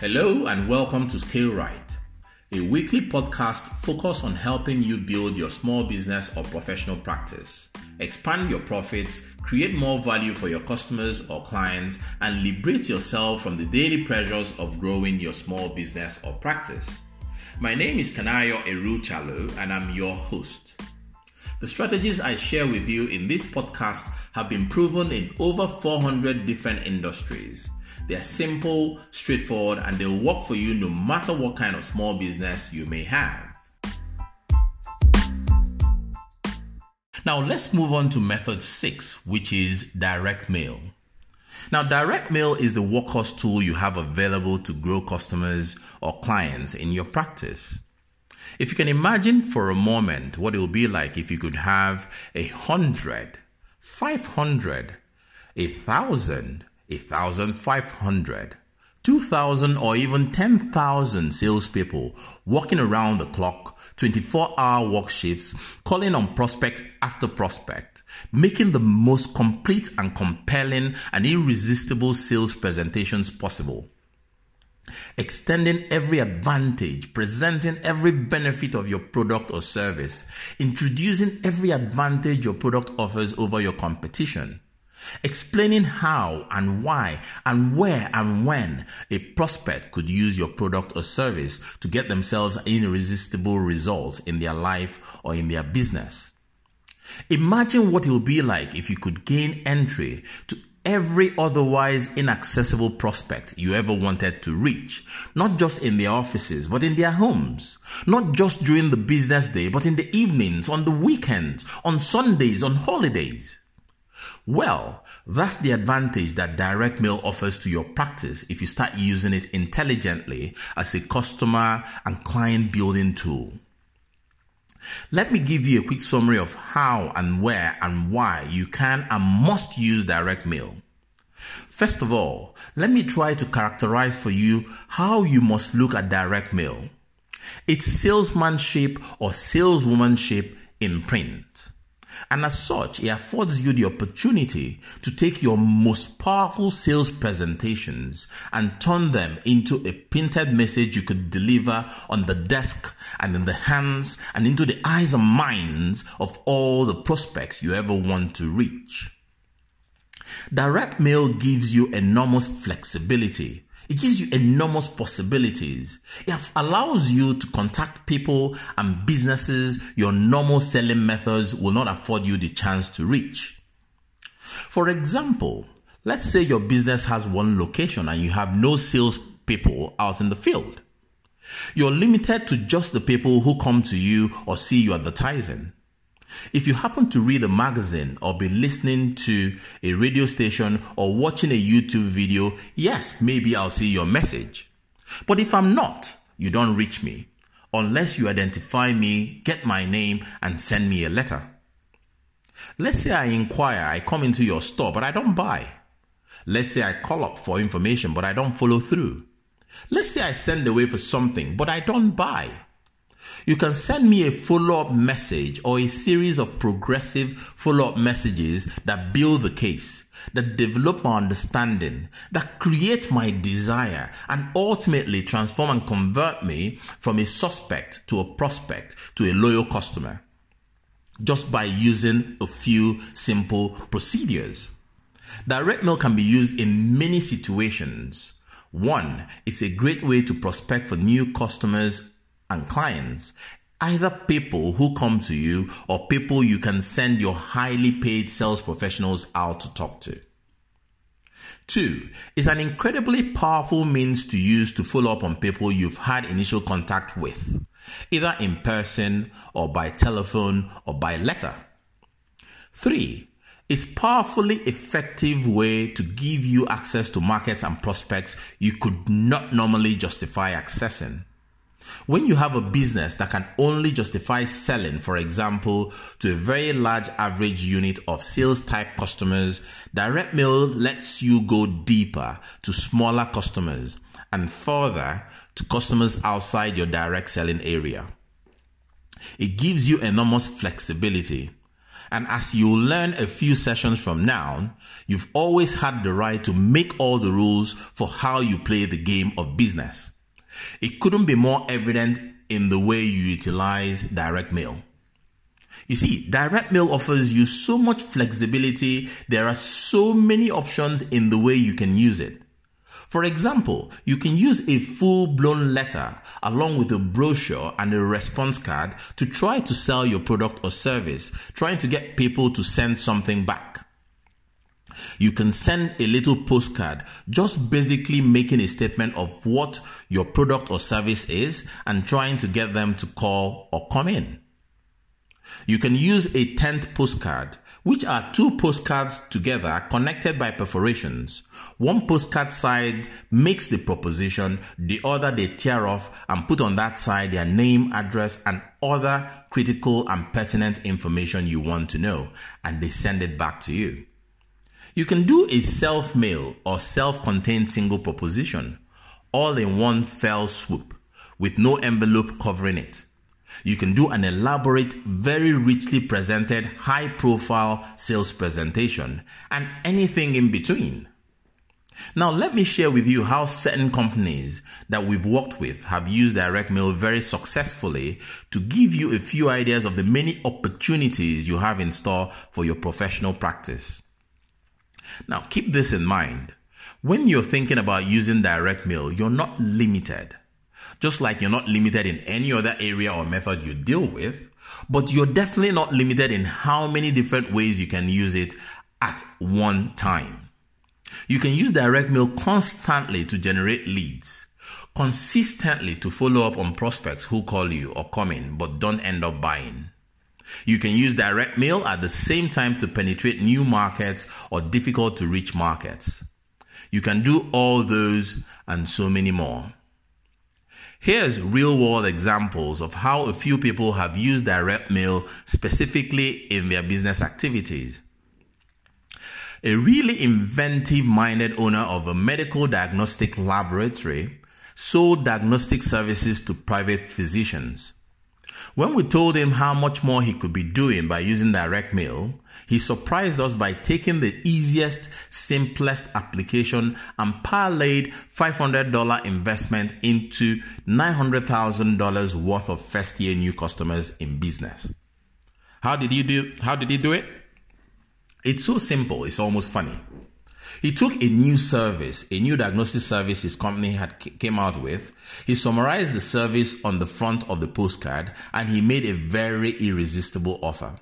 Hello and welcome to Scale Right, a weekly podcast focused on helping you build your small business or professional practice, expand your profits, create more value for your customers or clients, and liberate yourself from the daily pressures of growing your small business or practice. My name is Kanayo Eruchalo and I'm your host. The strategies I share with you in this podcast have been proven in over 400 different industries. They are simple, straightforward, and they'll work for you no matter what kind of small business you may have. Now, let's move on to method six, which is direct mail. Now, direct mail is the workhorse tool you have available to grow customers or clients in your practice. If you can imagine for a moment what it would be like if you could have a hundred, five hundred, a thousand, a thousand five hundred, two thousand, or even ten thousand salespeople working around the clock, 24 hour work shifts, calling on prospect after prospect, making the most complete and compelling and irresistible sales presentations possible extending every advantage, presenting every benefit of your product or service, introducing every advantage your product offers over your competition, explaining how and why and where and when a prospect could use your product or service to get themselves irresistible results in their life or in their business. Imagine what it would be like if you could gain entry to every otherwise inaccessible prospect you ever wanted to reach, not just in their offices, but in their homes, not just during the business day, but in the evenings, on the weekends, on Sundays, on holidays. Well, that's the advantage that direct mail offers to your practice if you start using it intelligently as a customer and client building tool. Let me give you a quick summary of how and where and why you can and must use direct mail. First of all, let me try to characterize for you how you must look at direct mail. It's salesmanship or saleswomanship in print. And as such, it affords you the opportunity to take your most powerful sales presentations and turn them into a printed message you could deliver on the desk and in the hands and into the eyes and minds of all the prospects you ever want to reach. Direct mail gives you enormous flexibility it gives you enormous possibilities. It allows you to contact people and businesses your normal selling methods will not afford you the chance to reach. For example, let's say your business has one location and you have no sales people out in the field. You're limited to just the people who come to you or see you advertising. If you happen to read a magazine or be listening to a radio station or watching a YouTube video, yes, maybe I'll see your message. But if I'm not, you don't reach me unless you identify me, get my name, and send me a letter. Let's say I inquire, I come into your store, but I don't buy. Let's say I call up for information, but I don't follow through. Let's say I send away for something, but I don't buy. You can send me a follow up message or a series of progressive follow up messages that build the case, that develop my understanding, that create my desire, and ultimately transform and convert me from a suspect to a prospect to a loyal customer just by using a few simple procedures. Direct mail can be used in many situations. One, it's a great way to prospect for new customers and clients, either people who come to you or people you can send your highly paid sales professionals out to talk to. Two is an incredibly powerful means to use to follow up on people you've had initial contact with, either in person or by telephone or by letter. Three is powerfully effective way to give you access to markets and prospects you could not normally justify accessing. When you have a business that can only justify selling, for example, to a very large average unit of sales type customers, direct mail lets you go deeper to smaller customers and further to customers outside your direct selling area. It gives you enormous flexibility. And as you'll learn a few sessions from now, you've always had the right to make all the rules for how you play the game of business. It couldn't be more evident in the way you utilize direct mail. You see, direct mail offers you so much flexibility. There are so many options in the way you can use it. For example, you can use a full blown letter along with a brochure and a response card to try to sell your product or service, trying to get people to send something back. You can send a little postcard, just basically making a statement of what your product or service is and trying to get them to call or come in. You can use a tent postcard, which are two postcards together connected by perforations. One postcard side makes the proposition, the other they tear off and put on that side their name, address, and other critical and pertinent information you want to know, and they send it back to you. You can do a self mail or self contained single proposition all in one fell swoop with no envelope covering it. You can do an elaborate, very richly presented, high profile sales presentation and anything in between. Now, let me share with you how certain companies that we've worked with have used direct mail very successfully to give you a few ideas of the many opportunities you have in store for your professional practice. Now, keep this in mind. When you're thinking about using direct mail, you're not limited just like you're not limited in any other area or method you deal with, but you're definitely not limited in how many different ways you can use it at one time. You can use direct mail constantly to generate leads, consistently to follow up on prospects who call you or come in but don't end up buying. You can use direct mail at the same time to penetrate new markets or difficult to reach markets. You can do all those and so many more. Here's real world examples of how a few people have used direct mail specifically in their business activities. A really inventive minded owner of a medical diagnostic laboratory sold diagnostic services to private physicians. When we told him how much more he could be doing by using direct mail, he surprised us by taking the easiest, simplest application and parlayed $500 investment into $900,000 worth of first year new customers in business. How did you do how did he do it? It's so simple, it's almost funny. He took a new service, a new diagnostic service his company had came out with. He summarized the service on the front of the postcard and he made a very irresistible offer.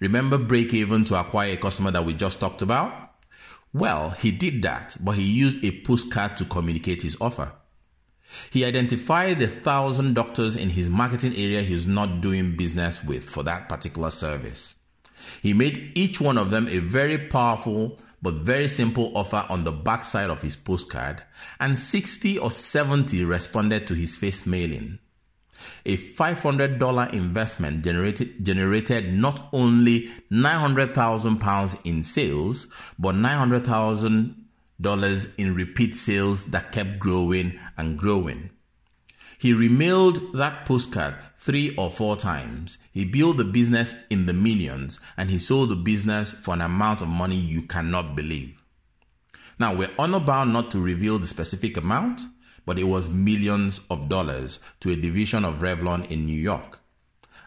Remember break even to acquire a customer that we just talked about? Well, he did that, but he used a postcard to communicate his offer. He identified the thousand doctors in his marketing area he's not doing business with for that particular service. He made each one of them a very powerful but very simple offer on the backside of his postcard, and 60 or 70 responded to his face mailing. A $500 investment generated, generated not only £900,000 in sales, but $900,000 in repeat sales that kept growing and growing. He remailed that postcard three or four times. He built the business in the millions and he sold the business for an amount of money you cannot believe. Now, we're honor bound not to reveal the specific amount, but it was millions of dollars to a division of Revlon in New York.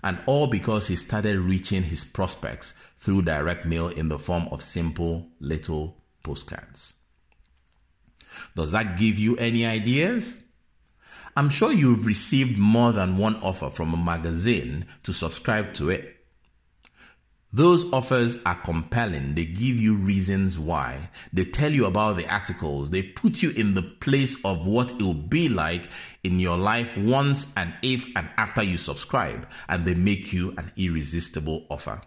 And all because he started reaching his prospects through direct mail in the form of simple little postcards. Does that give you any ideas? I'm sure you've received more than one offer from a magazine to subscribe to it. Those offers are compelling. They give you reasons why. They tell you about the articles. They put you in the place of what it will be like in your life once and if and after you subscribe. And they make you an irresistible offer.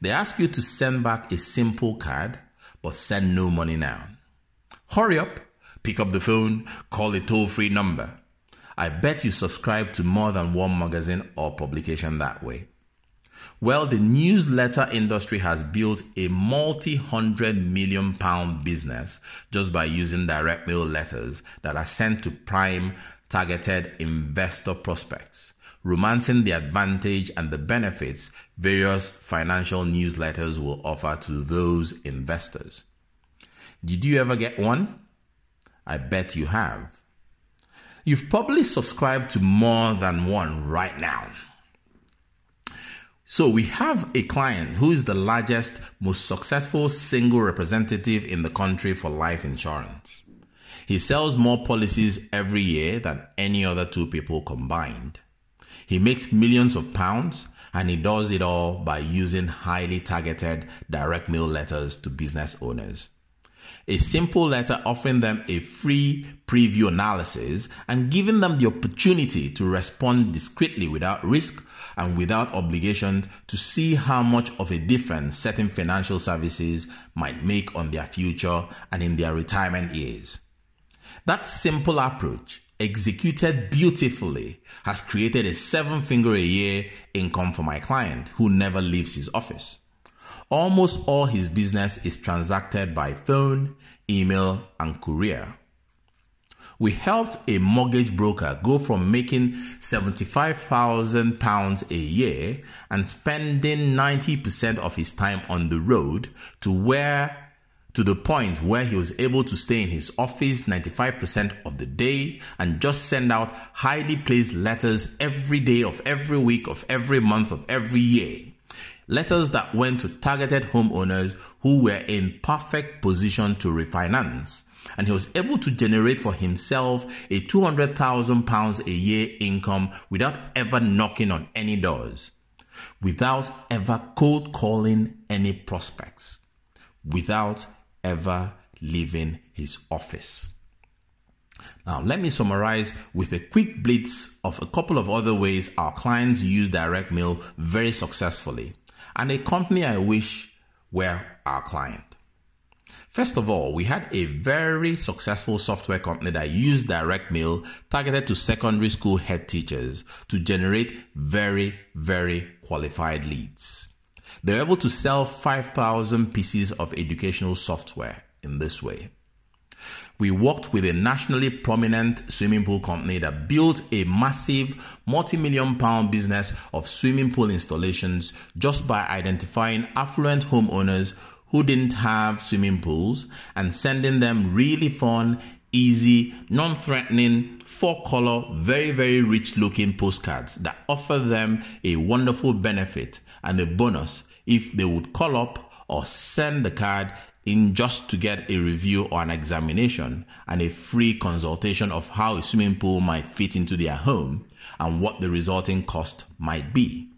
They ask you to send back a simple card, but send no money now. Hurry up, pick up the phone, call a toll free number. I bet you subscribe to more than one magazine or publication that way. Well, the newsletter industry has built a multi hundred million pound business just by using direct mail letters that are sent to prime targeted investor prospects romancing the advantage and the benefits various financial newsletters will offer to those investors. Did you ever get one? I bet you have. You've probably subscribed to more than one right now. So we have a client who is the largest, most successful single representative in the country for life insurance. He sells more policies every year than any other two people combined. He makes millions of pounds and he does it all by using highly targeted direct mail letters to business owners. A simple letter offering them a free preview analysis and giving them the opportunity to respond discreetly without risk and without obligation to see how much of a difference certain financial services might make on their future and in their retirement years. That simple approach, executed beautifully, has created a seven figure a year income for my client who never leaves his office. Almost all his business is transacted by phone, email, and courier. We helped a mortgage broker go from making £75,000 a year and spending 90% of his time on the road to where to the point where he was able to stay in his office 95% of the day and just send out highly placed letters every day of every week of every month of every year. Letters that went to targeted homeowners who were in perfect position to refinance. And he was able to generate for himself a 200,000 pounds a year income without ever knocking on any doors, without ever cold calling any prospects, without ever leaving his office. Now, let me summarize with a quick blitz of a couple of other ways our clients use direct mail very successfully, and a company I wish were our client. First of all, we had a very successful software company that used direct mail targeted to secondary school head teachers to generate very, very qualified leads. They were able to sell 5,000 pieces of educational software in this way. We worked with a nationally prominent swimming pool company that built a massive multi million pound business of swimming pool installations just by identifying affluent homeowners who didn't have swimming pools and sending them really fun, easy, non threatening, four color, very, very rich looking postcards that offer them a wonderful benefit and a bonus if they would call up or send the card in just to get a review or an examination and a free consultation of how a swimming pool might fit into their home and what the resulting cost might be.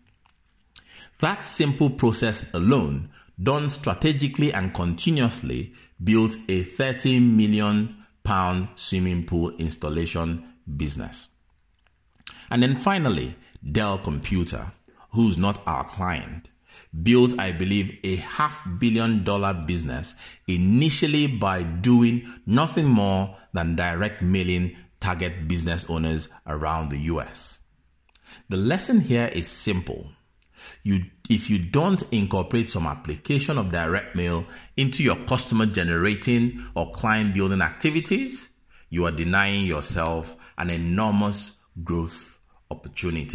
That simple process alone, done strategically and continuously, built a 30 million pound swimming pool installation business. And then finally, Dell Computer, who's not our client, built, I believe, a half billion dollar business initially by doing nothing more than direct mailing target business owners around the US. The lesson here is simple. You, if you don't incorporate some application of direct mail into your customer generating or client building activities, you are denying yourself an enormous growth opportunity.